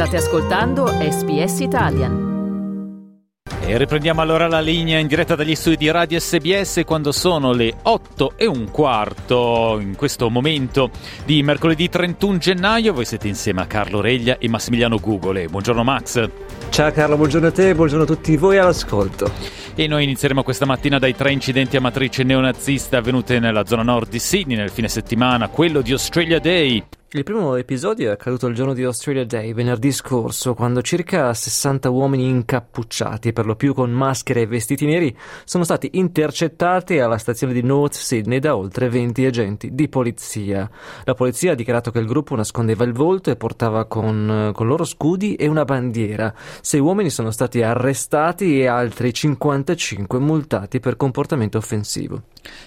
State ascoltando SBS Italian. E riprendiamo allora la linea in diretta dagli studi di Radio SBS quando sono le 8 e un quarto in questo momento di mercoledì 31 gennaio. Voi siete insieme a Carlo Reglia e Massimiliano Gugole. Buongiorno Max. Ciao Carlo, buongiorno a te buongiorno a tutti voi all'ascolto. E noi inizieremo questa mattina dai tre incidenti a matrice neonazista avvenute nella zona nord di Sydney nel fine settimana, quello di Australia Day. Il primo episodio è accaduto il giorno di Australia Day, venerdì scorso, quando circa 60 uomini incappucciati, per lo più con maschere e vestiti neri, sono stati intercettati alla stazione di North Sydney da oltre 20 agenti di polizia. La polizia ha dichiarato che il gruppo nascondeva il volto e portava con, con loro scudi e una bandiera. Sei uomini sono stati arrestati e altri 55 multati per comportamento offensivo.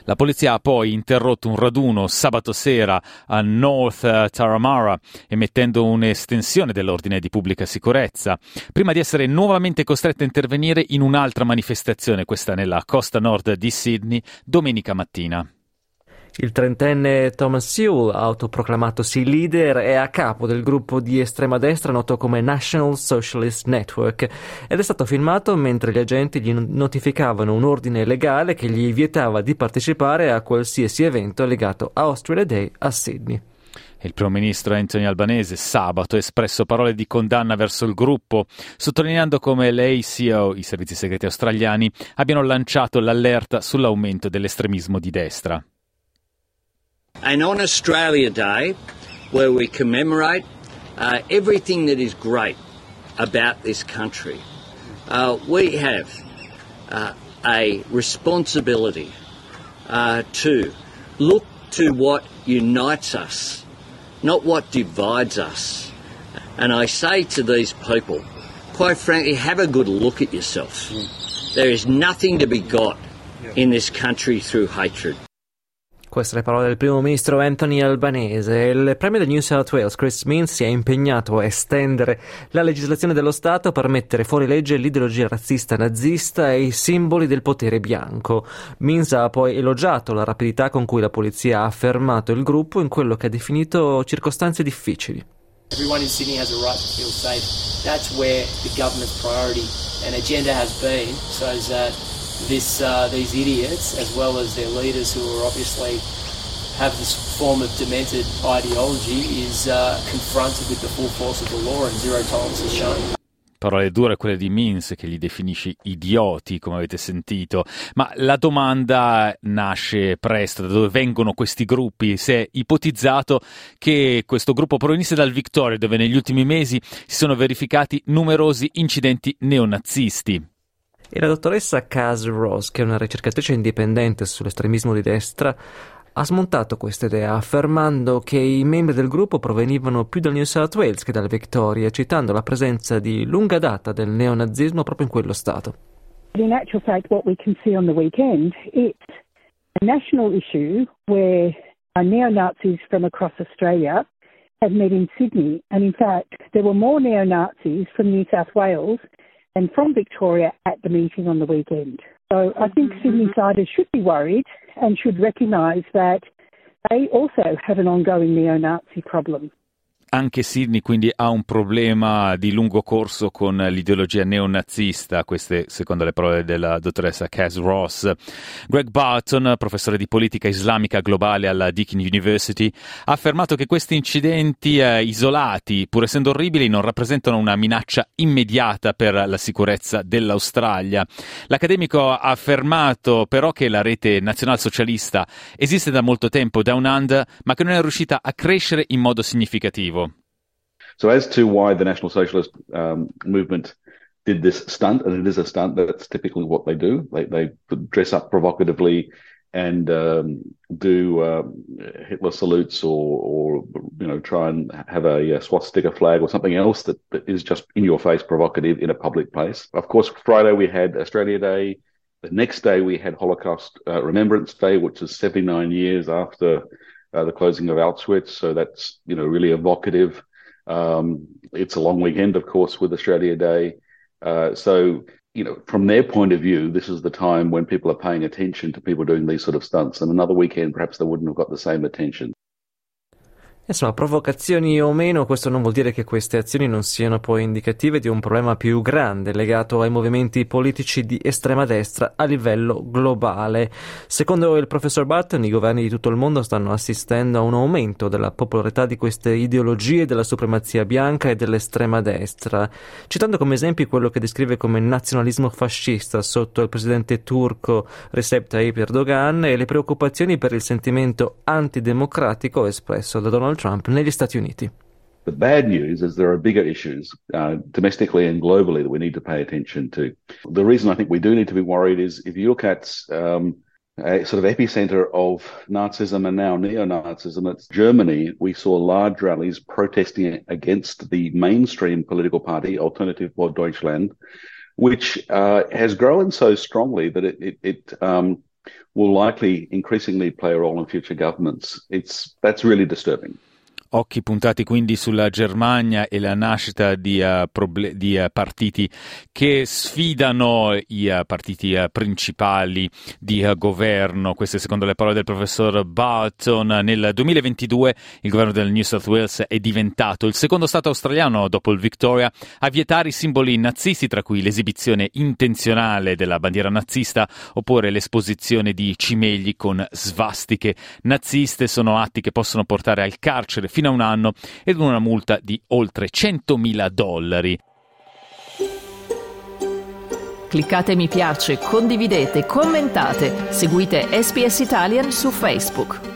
La polizia ha poi interrotto un raduno sabato sera a North Taramara, emettendo un'estensione dell'ordine di pubblica sicurezza, prima di essere nuovamente costretta a intervenire in un'altra manifestazione, questa nella costa nord di Sydney, domenica mattina. Il trentenne Thomas Sewell, autoproclamatosi leader, è a capo del gruppo di estrema destra noto come National Socialist Network ed è stato filmato mentre gli agenti gli notificavano un ordine legale che gli vietava di partecipare a qualsiasi evento legato a Australia Day a Sydney. Il primo ministro Anthony Albanese sabato ha espresso parole di condanna verso il gruppo, sottolineando come l'ACO, i servizi segreti australiani, abbiano lanciato l'allerta sull'aumento dell'estremismo di destra. And on Australia Day, where we commemorate uh, everything that is great about this country, uh, we have uh, a responsibility uh, to look to what unites us, not what divides us. And I say to these people, quite frankly, have a good look at yourself. There is nothing to be got in this country through hatred. Queste le parole del primo ministro Anthony Albanese. Il premio del New South Wales, Chris Means, si è impegnato a estendere la legislazione dello Stato per mettere fuori legge l'ideologia razzista nazista e i simboli del potere bianco. Means ha poi elogiato la rapidità con cui la polizia ha fermato il gruppo in quello che ha definito circostanze difficili. Everyone in Sydney has a right to feel safe. That's where the government's priority and agenda has been, so that this, uh, these idiots, as well as their leaders who are obviously have this form of demented ideology, is uh, confronted with the full force of the law and zero tolerance is shown. Parole dure quelle di Mins che li definisce idioti, come avete sentito, ma la domanda nasce presto, da dove vengono questi gruppi? Si è ipotizzato che questo gruppo provenisse dal Victoria, dove negli ultimi mesi si sono verificati numerosi incidenti neonazisti. E la dottoressa Kaz Ross, che è una ricercatrice indipendente sull'estremismo di destra, ha smontato questa idea affermando che i membri del gruppo provenivano più dal New South Wales che dalla Victoria, citando la presenza di lunga data del neonazismo proprio in quello stato. In actual fact, what we can see on the weekend, it's a national issue where neo-Nazis from across Australia have met in Sydney. And in fact, there were more neo-Nazis from New South Wales and from Victoria at the meeting on the weekend. So I think mm-hmm. Sydney mm-hmm. siders should be worried and should recognise that they also have an ongoing neo Nazi problem. Anche Sydney quindi ha un problema di lungo corso con l'ideologia neonazista, queste secondo le parole della dottoressa Kaz Ross. Greg Barton, professore di politica islamica globale alla Deakin University, ha affermato che questi incidenti eh, isolati, pur essendo orribili, non rappresentano una minaccia immediata per la sicurezza dell'Australia. L'accademico ha affermato però che la rete nazionalsocialista esiste da molto tempo Down Under, ma che non è riuscita a crescere in modo significativo. So, as to why the National Socialist um, movement did this stunt, and it is a stunt, that's typically what they do. They, they dress up provocatively and um, do uh, Hitler salutes or, or, you know, try and have a, a, swastika flag or something else that, that is just in your face provocative in a public place. Of course, Friday we had Australia Day. The next day we had Holocaust uh, Remembrance Day, which is 79 years after uh, the closing of Auschwitz. So that's, you know, really evocative. Um, it's a long weekend, of course, with Australia Day. Uh, so, you know, from their point of view, this is the time when people are paying attention to people doing these sort of stunts. And another weekend, perhaps they wouldn't have got the same attention. Insomma, provocazioni o meno, questo non vuol dire che queste azioni non siano poi indicative di un problema più grande legato ai movimenti politici di estrema destra a livello globale. Secondo il professor Barton, i governi di tutto il mondo stanno assistendo a un aumento della popolarità di queste ideologie della supremazia bianca e dell'estrema destra, citando come esempi quello che descrive come nazionalismo fascista sotto il presidente turco Recep Tayyip Erdogan e le preoccupazioni per il sentimento antidemocratico espresso da Donald Trump negli Stati Uniti. The bad news is there are bigger issues uh, domestically and globally that we need to pay attention to. The reason I think we do need to be worried is if you look at um, a sort of epicenter of Nazism and now neo-Nazism, it's Germany. We saw large rallies protesting against the mainstream political party, Alternative for Deutschland, which uh, has grown so strongly that it, it, it um, will likely increasingly play a role in future governments. It's that's really disturbing. Occhi puntati quindi sulla Germania e la nascita di, uh, proble- di uh, partiti che sfidano i uh, partiti principali di governo. Queste secondo le parole del professor Barton. Nel 2022 il governo del New South Wales è diventato il secondo stato australiano dopo il Victoria a vietare i simboli nazisti, tra cui l'esibizione intenzionale della bandiera nazista oppure l'esposizione di cimegli con svastiche naziste. Sono atti che possono portare al carcere fino fino a un anno ed una multa di oltre 100.000 dollari. Cliccate mi piace, condividete, commentate, seguite SPS Italian su Facebook.